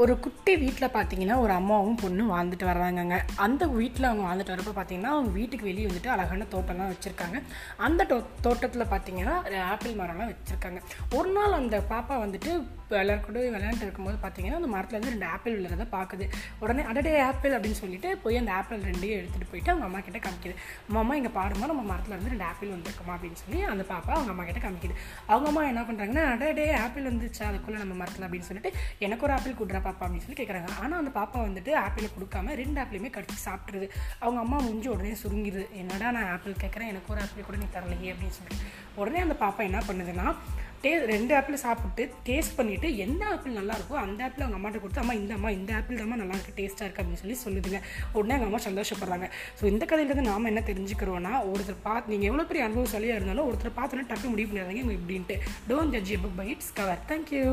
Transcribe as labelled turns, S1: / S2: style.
S1: ஒரு குட்டி வீட்டில் பார்த்தீங்கன்னா ஒரு அம்மாவும் பொண்ணும் வாழ்ந்துட்டு வர்றாங்கங்க. அந்த வீட்டில் அவங்க வாழ்ந்துட்டு வரப்போ பார்த்தீங்கன்னா அவங்க வீட்டுக்கு வெளியே வந்துட்டு அழகான தோட்டம்லாம் வச்சுருக்காங்க. அந்த தோ தோட்டத்தில் பார்த்தீங்கன்னா ஆப்பிள் மரம்லாம் வச்சுருக்காங்க. ஒரு நாள் அந்த பாப்பா வந்துட்டு எல்லாரும் கூட விளையாண்டு இருக்கும்போது பார்த்தீங்கன்னா அந்த மரத்துலேருந்து ரெண்டு ஆப்பிள் விழுறத பார்க்குது. உடனே அடடே ஆப்பிள் அப்படின்னு சொல்லிட்டு போய் அந்த ஆப்பிள் ரெண்டையும் எடுத்துகிட்டு போயிட்டு அவங்க அம்மா கிட்ட காமிக்குது. அம்மா இங்கே பாடுமா நம்ம மரத்தில் இருந்து ரெண்டு ஆப்பிள் வந்துருக்குமா? அப்படின்னு சொல்லி அந்த பாப்பா அவங்க அம்மா கிட்ட காமிக்குது. அவங்க அம்மா என்ன பண்ணுறாங்கன்னா அடடே ஆப்பிள் வந்துச்சு அதுக்குள்ளே நம்ம மரத்தில்? அப்படின்னு சொல்லிட்டு எனக்கு ஒரு ஆப்பிள் கொடுறா பாப்பா அப்படின்னு சொல்லி கேட்குறாங்க ஆனால் அந்த பாப்பா வந்துட்டு ஆப்பிளை கொடுக்காம ரெண்டு ஆப்பிளையுமே கடிச்சு சாப்பிட்ருது அவங்க அம்மா முடிஞ்சு உடனே சுருங்கிடுது என்னடா நான் ஆப்பிள் கேட்குறேன் எனக்கு ஒரு ஆப்பிள் கூட நீ தரலையே அப்படின்னு சொல்லிட்டு. உடனே அந்த பாப்பா என்ன பண்ணுதுன்னா டே ரெண்டு ஆப்பிள் சாப்பிட்டு டேஸ்ட் பண்ணிவிட்டு எந்த ஆப்பிள் நல்லா இருக்கோ அந்த ஆப்பிள் அவங்க அம்மாட்ட கொடுத்து அம்மா இந்த அம்மா இந்த ஆப்பிள் தான் நல்லா இருக்குது டேஸ்ட்டாக இருக்குது அப்படின்னு சொல்லி சொல்லுதுங்க. உடனே அவங்க அம்மா சந்தோஷப்படுறாங்க. ஸோ இந்த கதையிலேருந்து நாம என்ன தெரிஞ்சுக்கிறோன்னா ஒருத்தர் பார்த்து நீங்கள் எவ்வளோ பெரிய அனுபவசாலியாக இருந்தாலும் ஒருத்தர் பார்த்தோன்னா டக்கு முடிவு பண்ணிடுறாங்க இப்படின்ட்டு. Don't judge book by its cover thank you